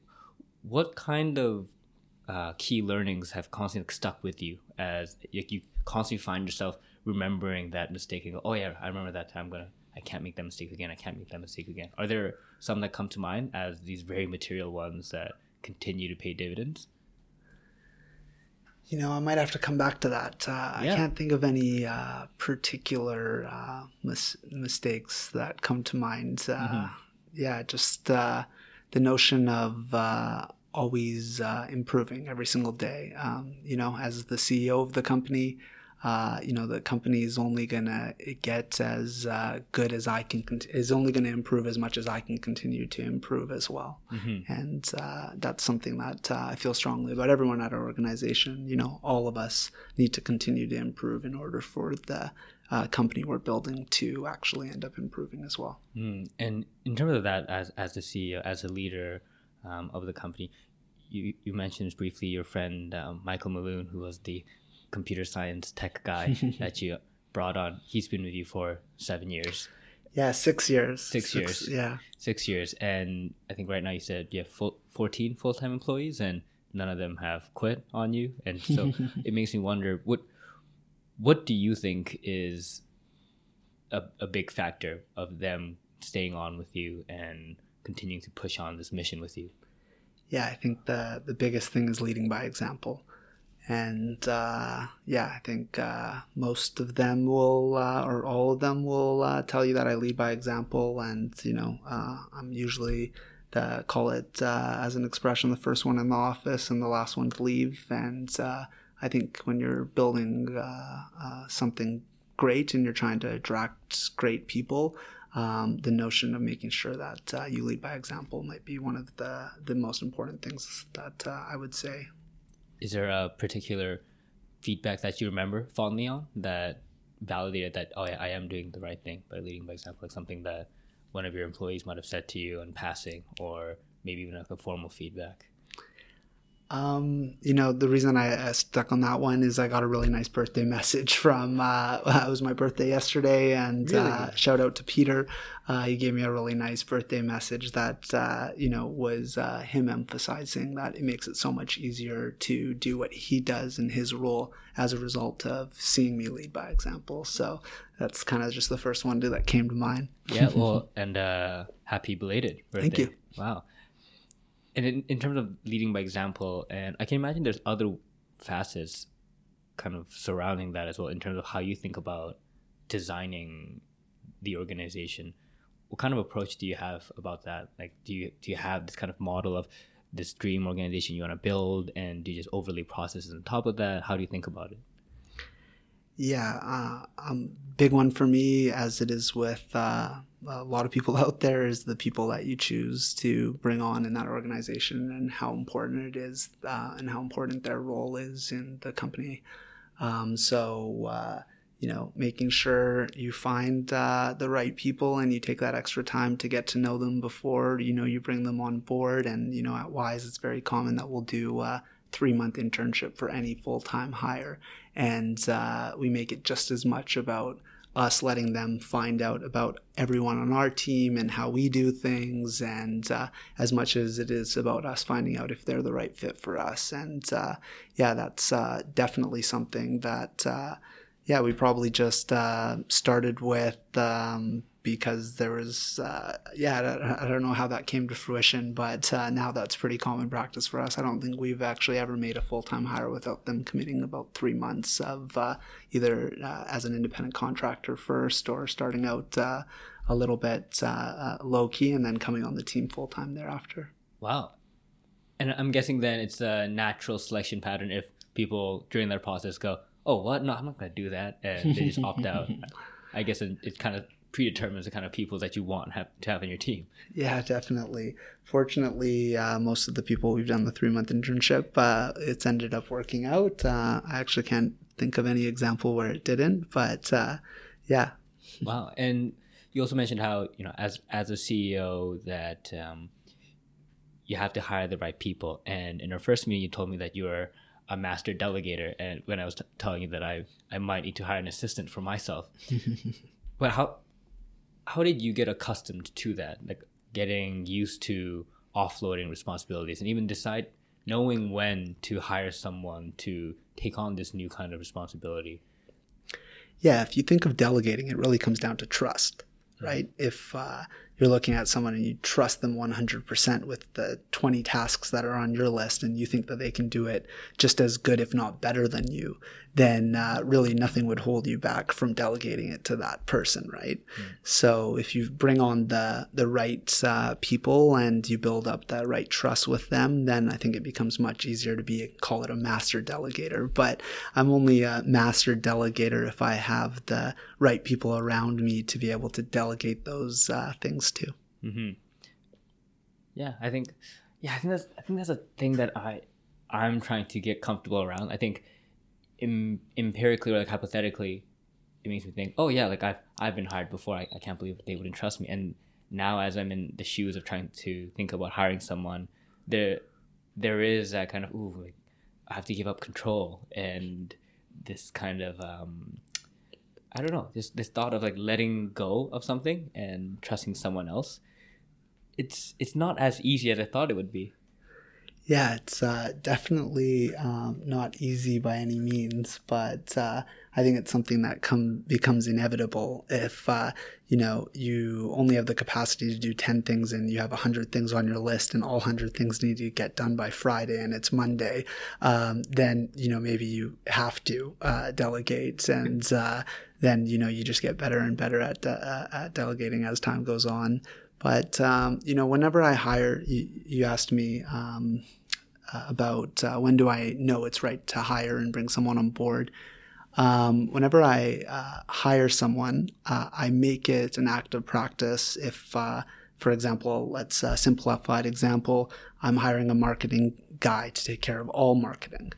what kind of uh, key learnings have constantly stuck with you as like, you constantly find yourself remembering that mistake and go, oh yeah, I remember that time. I'm gonna, I can't make that mistake again. I can't make that mistake again. Are there some that come to mind as these very material ones that continue to pay dividends? You know, I might have to come back to that. Uh, yeah. I can't think of any uh, particular uh, mis- mistakes that come to mind. Uh, mm-hmm. Yeah, just uh, the notion of uh, always improving every single day. Um, you know, as the CEO of the company, uh, you know the company is only gonna get as uh, good as I can is only gonna improve as much as I can continue to improve as well, mm-hmm. and uh, that's something that uh, I feel strongly about. Everyone at our organization, you know, all of us need to continue to improve in order for the uh, company we're building to actually end up improving as well. Mm. And in terms of that, as as the CEO, as a leader um, of the company, you you mentioned briefly your friend um, Michael Maloon, who was the computer science tech guy that you brought on. He's been with you for seven years. Yeah, six years. Six, six years. Yeah. Six years. And I think right now you said you have full, 14 full time employees and none of them have quit on you. And so it makes me wonder what what do you think is a, a big factor of them staying on with you and continuing to push on this mission with you? Yeah, I think the the biggest thing is leading by example and uh, yeah, I think uh, most of them will, uh, or all of them will uh, tell you that I lead by example, and you know, uh, I'm usually the, call it uh, as an expression the first one in the office and the last one to leave. And I think when you're building something great and you're trying to attract great people, um, the notion of making sure that you lead by example might be one of the the most important things that I would say is there a particular feedback that you remember fondly on that validated that oh yeah, I am doing the right thing by leading by example, like something that one of your employees might have said to you in passing, or maybe even like a formal feedback? Um, you know, the reason I stuck on that one is I got a really nice birthday message from, uh, it was my birthday yesterday and, really? uh, shout out to Peter. Uh, he gave me a really nice birthday message that, uh, you know, was, uh, him emphasizing that it makes it so much easier to do what he does in his role as a result of seeing me lead by example. So that's kind of just the first one that came to mind. yeah. Well, and, uh, happy belated birthday. Thank you. Wow and in, in terms of leading by example, and I can imagine there's other facets kind of surrounding that as well in terms of how you think about designing the organization. What kind of approach do you have about that? Like, do you do you have this kind of model of this dream organization you want to build, and do you just overlay processes on top of that? How do you think about it? Yeah, uh, um, big one for me, as it is with uh, a lot of people out there, is the people that you choose to bring on in that organization and how important it is uh, and how important their role is in the company. Um, so, uh, you know, making sure you find uh, the right people and you take that extra time to get to know them before you know you bring them on board. And you know, at Wize, it's very common that we'll do uh, three month internship for any full time hire. And uh, we make it just as much about us letting them find out about everyone on our team and how we do things, and uh, as much as it is about us finding out if they're the right fit for us. And uh, yeah, that's uh, definitely something that, uh, yeah, we probably just uh, started with. Um, because there was, uh, yeah, I don't know how that came to fruition, but uh, now that's pretty common practice for us. I don't think we've actually ever made a full time hire without them committing about three months of uh, either uh, as an independent contractor first or starting out uh, a little bit uh, low key and then coming on the team full time thereafter. Wow. And I'm guessing then it's a natural selection pattern if people during their process go, oh, what? No, I'm not going to do that. And they just opt out. I guess it, it kind of predetermines the kind of people that you want have, to have in your team. Yeah, definitely. Fortunately, uh, most of the people we've done the three month internship, uh, it's ended up working out. Uh, I actually can't think of any example where it didn't, but uh, yeah. Wow, and you also mentioned how you know as as a CEO that um, you have to hire the right people. And in our first meeting, you told me that you were a master delegator, and when I was t- telling you that I I might need to hire an assistant for myself, but how how did you get accustomed to that? Like getting used to offloading responsibilities and even decide knowing when to hire someone to take on this new kind of responsibility. Yeah, if you think of delegating, it really comes down to trust, right? If uh, you're looking at someone and you trust them 100% with the 20 tasks that are on your list and you think that they can do it just as good, if not better than you, then uh, really nothing would hold you back from delegating it to that person, right? Mm. So if you bring on the the right uh, people and you build up the right trust with them, then I think it becomes much easier to be call it a master delegator. But I'm only a master delegator if I have the right people around me to be able to delegate those uh, things to. Mm-hmm. Yeah, I think, yeah, I think that's I think that's a thing that I I'm trying to get comfortable around. I think Im- empirically or like hypothetically, it makes me think, oh yeah, like I've I've been hired before. I, I can't believe they wouldn't trust me. And now, as I'm in the shoes of trying to think about hiring someone, there there is that kind of ooh, like I have to give up control and this kind of um, I don't know, this this thought of like letting go of something and trusting someone else. It's it's not as easy as I thought it would be. Yeah, it's uh, definitely um, not easy by any means, but uh, I think it's something that come becomes inevitable if uh, you know you only have the capacity to do ten things and you have hundred things on your list and all hundred things need to get done by Friday and it's Monday. Um, then you know maybe you have to uh, delegate and uh, then you know you just get better and better at, uh, at delegating as time goes on. But um, you know, whenever I hire, you, you asked me um, uh, about uh, when do I know it's right to hire and bring someone on board. Um, whenever I uh, hire someone, uh, I make it an active practice. If, uh, for example, let's uh, simplified example, I'm hiring a marketing guy to take care of all marketing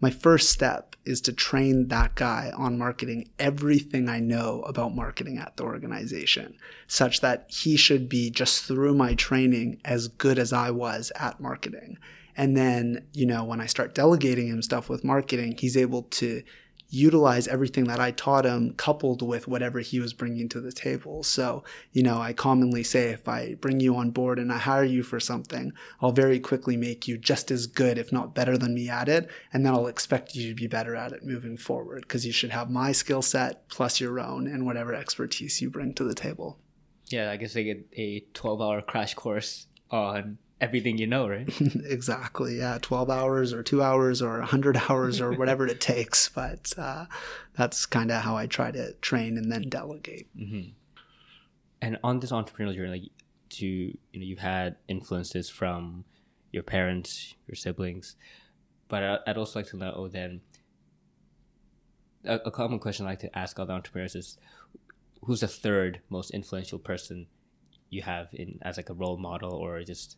my first step is to train that guy on marketing everything I know about marketing at the organization, such that he should be just through my training as good as I was at marketing. And then, you know, when I start delegating him stuff with marketing, he's able to utilize everything that I taught him coupled with whatever he was bringing to the table. So, you know, I commonly say if I bring you on board and I hire you for something, I'll very quickly make you just as good, if not better than me at it. And then I'll expect you to be better at it moving forward because you should have my skill set plus your own and whatever expertise you bring to the table. Yeah, I guess they get a 12 hour crash course on everything you know, right? exactly. Yeah, twelve hours or two hours or hundred hours or whatever it takes. But uh, that's kind of how I try to train and then delegate. Mm-hmm. And on this entrepreneurial journey, like, to you know, you've had influences from your parents, your siblings, but I'd also like to know then. A, a common question I like to ask other entrepreneurs is, who's the third most influential person you have in as like a role model or just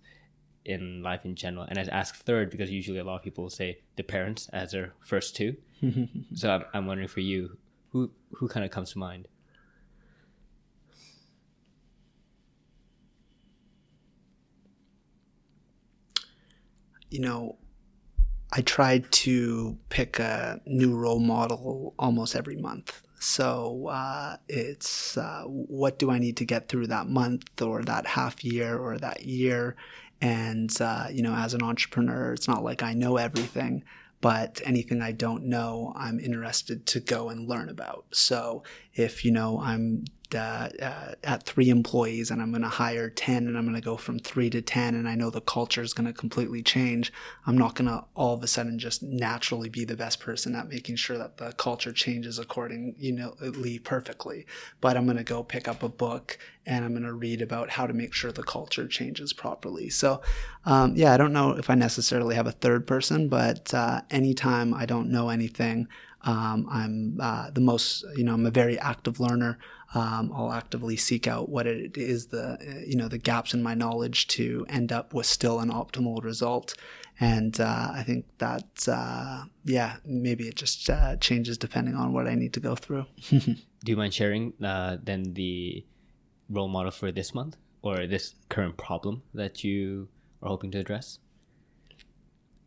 in life in general. And I ask third because usually a lot of people say the parents as their first two. so I'm, I'm wondering for you, who who kind of comes to mind? You know, I tried to pick a new role model almost every month. So uh, it's uh, what do I need to get through that month or that half year or that year? And, uh, you know, as an entrepreneur, it's not like I know everything, but anything I don't know, I'm interested to go and learn about. So if, you know, I'm uh, uh, at three employees and I'm going to hire 10 and I'm going to go from three to 10 and I know the culture is going to completely change, I'm not going to all of a sudden just naturally be the best person at making sure that the culture changes according, you know, perfectly. But I'm going to go pick up a book and I'm going to read about how to make sure the culture changes properly. So, um, yeah, I don't know if I necessarily have a third person, but uh, anytime I don't know anything, um, I'm uh, the most, you know, I'm a very active learner. Um, I'll actively seek out what it is the, you know, the gaps in my knowledge to end up with still an optimal result. And uh, I think that, uh, yeah, maybe it just uh, changes depending on what I need to go through. Do you mind sharing uh, then the role model for this month or this current problem that you are hoping to address?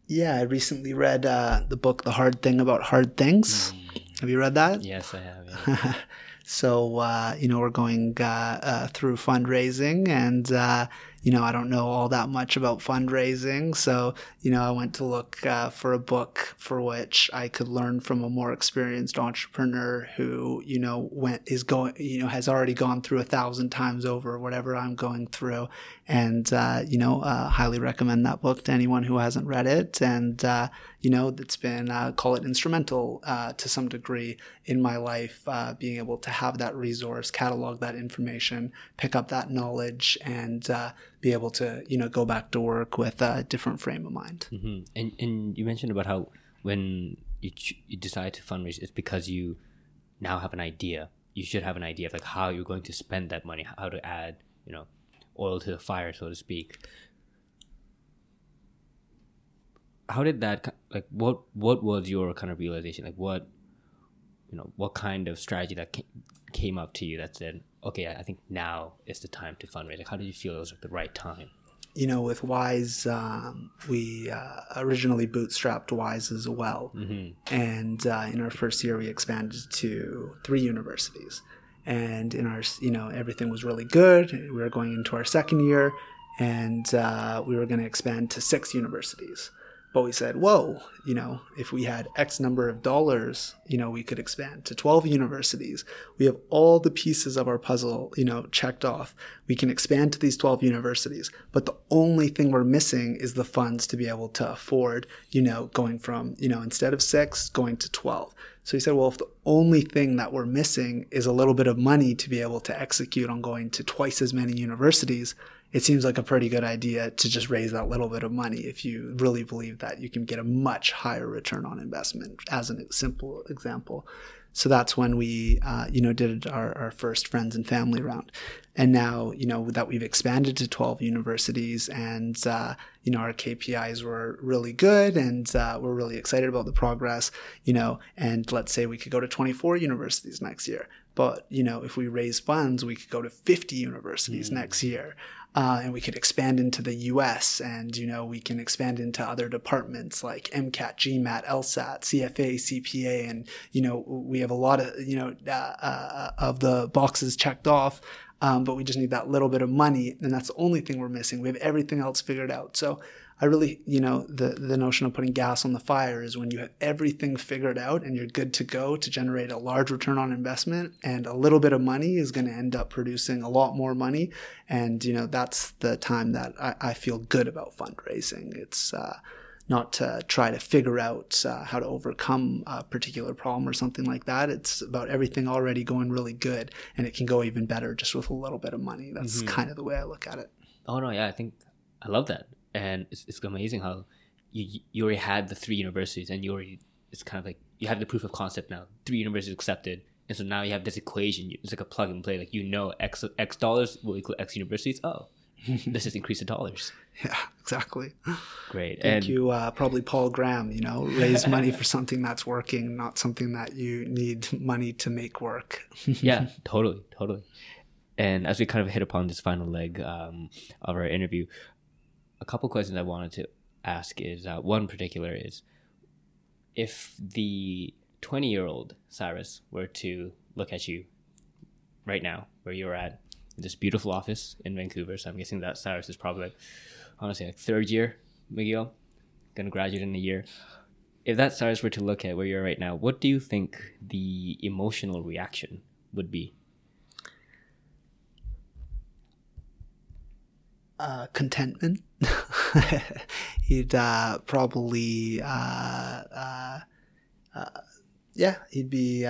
Yeah, I recently read uh, the book "The Hard Thing About Hard Things." Mm. Have you read that? Yes, I have. Yeah. so uh, you know, we're going uh, uh through fundraising, and uh, you know, I don't know all that much about fundraising. So, you know, I went to look uh, for a book for which I could learn from a more experienced entrepreneur who, you know, went, is going, you know, has already gone through a thousand times over whatever I'm going through. And, uh, you know, uh, highly recommend that book to anyone who hasn't read it. And, uh, you know, that's been, uh, call it instrumental uh, to some degree in my life, being able to have that resource, catalog that information, pick up that knowledge, and be able to you know go back to work with a different frame of mind. Mm-hmm. And and you mentioned about how when you ch- you decide to fundraise, it's because you now have an idea. You should have an idea of like how you're going to spend that money, how to add you know oil to the fire, so to speak. How did that like what what was your kind of realization like what you know what kind of strategy that came up to you that said okay, I think now is the time to fundraise? Like, how did you feel it was like the right time? You know, with Wize, um, we uh, originally bootstrapped Wize as well. Mm-hmm. And uh, in our first year, we expanded to three universities. And in our, you know, everything was really good. We were going into our second year, and uh, we were going to expand to six universities. But we said, whoa, you know, if we had X number of dollars, you know, we could expand to 12 universities. We have all the pieces of our puzzle, you know, checked off. We can expand to these 12 universities. But the only thing we're missing is the funds to be able to afford, you know, going from, you know, instead of six, going to 12. So he said, well, if the only thing that we're missing is a little bit of money to be able to execute on going to twice as many universities, it seems like a pretty good idea to just raise that little bit of money if you really believe that you can get a much higher return on investment as a simple example. So that's when we uh, you know did our, our first friends and family round. And now you know that we've expanded to 12 universities and uh, you know our kpis were really good and uh, we're really excited about the progress you know and let's say we could go to 24 universities next year. But you know if we raise funds we could go to 50 universities mm. next year uh, and we could expand into the US and, you know, we can expand into other departments like MCAT, GMAT, LSAT, CFA, CPA. And, you know, we have a lot of, you know, uh, uh, of the boxes checked off. Um, but we just need that little bit of money. And that's the only thing we're missing. We have everything else figured out. So I really, you know, the, the notion of putting gas on the fire is when you have everything figured out and you're good to go to generate a large return on investment and a little bit of money is going to end up producing a lot more money. And, you know, that's the time that I, I feel good about fundraising. It's, uh, not to try to figure out uh, how to overcome a particular problem or something like that. It's about everything already going really good, and it can go even better just with a little bit of money. That's mm-hmm. kind of the way I look at it. Oh no, yeah, I think I love that and it's, it's amazing how you you already had the three universities and you already it's kind of like you have the proof of concept now. Three universities accepted. And so now you have this equation. It's like a plug and play. Like you know x x dollars will equal x universities. Oh this is increase the dollars. Yeah exactly. Great. Thank and, you uh, probably paul graham you know raise money for something that's working not something that you need money to make work. Yeah totally totally. And as we kind of hit upon this final leg um, of our interview a couple questions I wanted to ask is uh, one particular is if the 20 year old Cyrus were to look at you right now, where you're at, this beautiful office in Vancouver, so I'm guessing that Cyrus is probably like, honestly, like third year, McGill, gonna graduate in a year. If that Cyrus were to look at where you're right now, what do you think the emotional reaction would be? uh, contentment. he'd uh, probably, uh, uh, uh, yeah, he'd be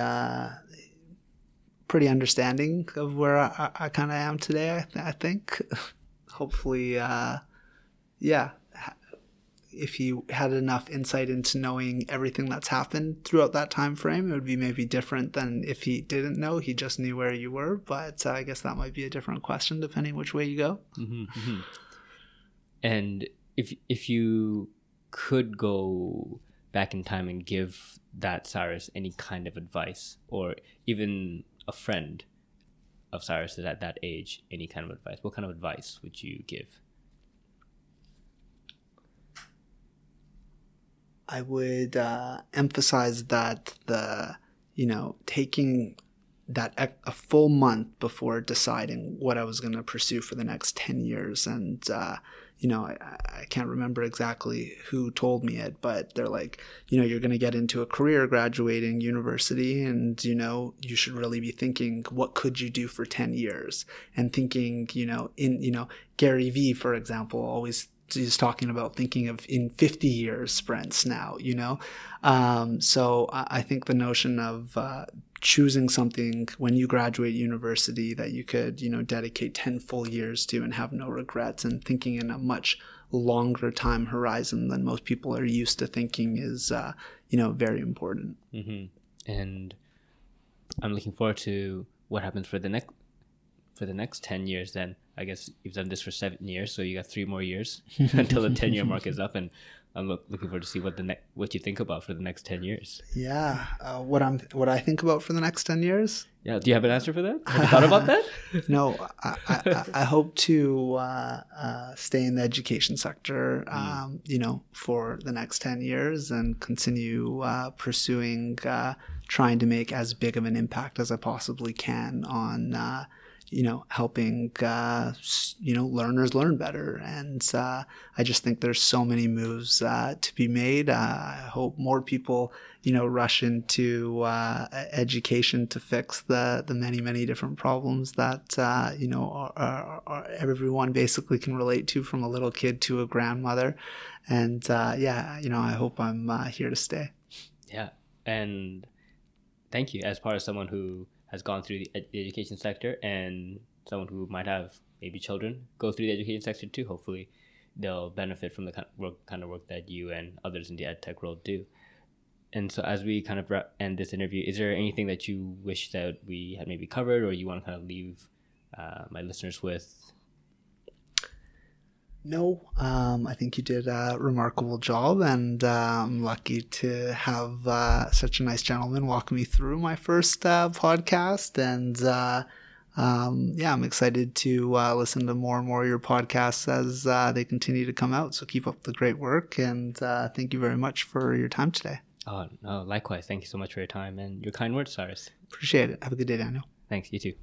pretty understanding of where I, I kind of am today. I, I think. Hopefully, yeah, if he had enough insight into knowing everything that's happened throughout that time frame, it would be maybe different than if he didn't know. He just knew where you were. But uh, I guess that might be a different question depending which way you go. Mm-hmm, mm-hmm. And if if you could go back in time and give that Cyrus any kind of advice, or even a friend of Cyrus at that age any kind of advice, what kind of advice would you give? I would uh, emphasize that the, you know, taking that a full month before deciding what I was going to pursue for the next 10 years. And, uh, you know, I, I, can't remember exactly who told me it, but they're like, you know, you're going to get into a career graduating university and, you know, you should really be thinking, what could you do for 10 years? And thinking, you know, in, you know, Gary Vee, for example, always is talking about thinking of in 50 years sprints now, you know? Um, so I, I, think the notion of, uh, choosing something when you graduate university that you could, you know, dedicate 10 full years to and have no regrets and thinking in a much longer time horizon than most people are used to thinking is, uh, you know, very important. Mm-hmm. And I'm looking forward to what happens for the next for the next 10 years then i guess you've done this for seven years so you got three more years until the 10 year mark is up and I'm look, looking forward to see what the ne- what you think about for the next ten years. Yeah, uh, what I'm what I think about for the next ten years. Yeah, do you have an answer for that? Have you thought about that? no, I, I, I, hope to uh, uh, stay in the education sector, hmm. um, mm. you know, for the next ten years and continue uh, pursuing uh, trying to make as big of an impact as I possibly can on uh, you know, helping, uh, you know, learners learn better. And uh, I just think there's so many moves uh, to be made. Uh, I hope more people, you know, rush into uh, education to fix the, the many, many different problems that, uh, you know, are, are, are everyone basically can relate to from a little kid to a grandmother. And uh yeah, you know, I hope I'm here to stay. Yeah. And thank you as part of someone who has gone through the, ed- the education sector and someone who might have maybe children go through the education sector too. Hopefully, they'll benefit from the kind of work, kind of work that you and others in the ed tech world do. And so, as we kind of end this interview, is there anything that you wish that we had maybe covered, or you want to kind of leave uh, my listeners with no, um, I think you did a remarkable job, and uh, I'm lucky to have uh, such a nice gentleman walk me through my first uh, podcast. And uh, um, yeah, I'm excited to uh, listen to more and more of your podcasts as uh, they continue to come out. So keep up the great work, and thank you very much for your time today. Oh, no, likewise. Thank you so much for your time and your kind words, Cyrus. Appreciate it. Have a good day, Daniel. Thanks. You too.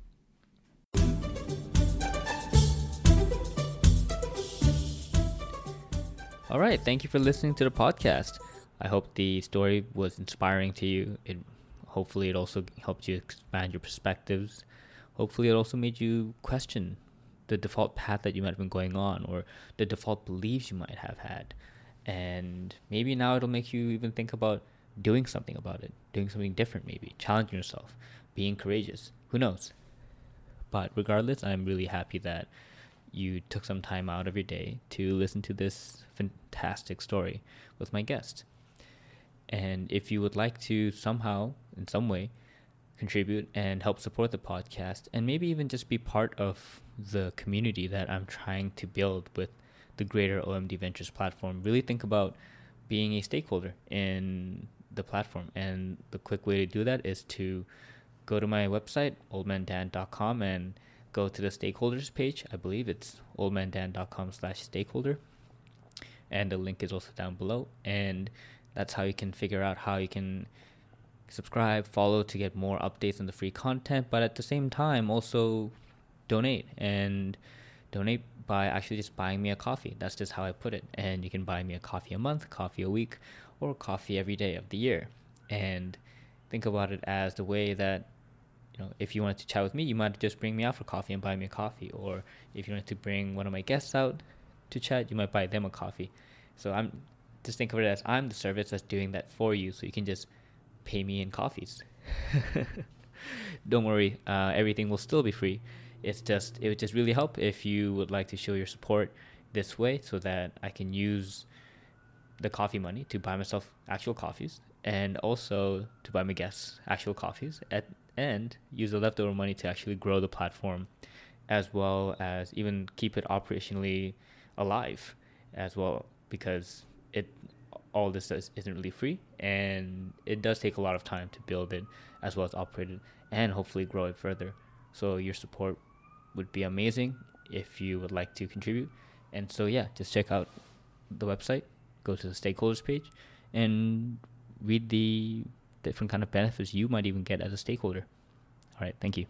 All right. Thank you for listening to the podcast. I hope the story was inspiring to you. It hopefully it also helped you expand your perspectives. Hopefully it also made you question the default path that you might have been going on or the default beliefs you might have had. And maybe now it'll make you even think about doing something about it, doing something different maybe, challenging yourself, being courageous. Who knows? But regardless, I'm really happy that you took some time out of your day to listen to this fantastic story with my guest. And if you would like to somehow, in some way, contribute and help support the podcast, and maybe even just be part of the community that I'm trying to build with the greater OMD Ventures platform, really think about being a stakeholder in the platform. And the quick way to do that is to go to my website, oldmandan.com, and go to the stakeholders page. I believe it's oldmandan.com slash stakeholder. And the link is also down below. And that's how you can figure out how you can subscribe, follow to get more updates on the free content, but at the same time also donate and donate by actually just buying me a coffee. That's just how I put it. And you can buy me a coffee a month, coffee a week, or coffee every day of the year. And think about it as the way that you know, if you wanted to chat with me, you might just bring me out for coffee and buy me a coffee. Or if you wanted to bring one of my guests out to chat, you might buy them a coffee. So I'm just think of it as I'm the service that's doing that for you, so you can just pay me in coffees. Don't worry, uh, everything will still be free. It's just it would just really help if you would like to show your support this way, so that I can use the coffee money to buy myself actual coffees and also to buy my guests actual coffees at and use the leftover money to actually grow the platform as well as even keep it operationally alive as well because it all this is, isn't really free and it does take a lot of time to build it as well as operate it and hopefully grow it further. So your support would be amazing if you would like to contribute. And so yeah just check out the website go to the stakeholders page and read the different kind of benefits you might even get as a stakeholder. All right, thank you.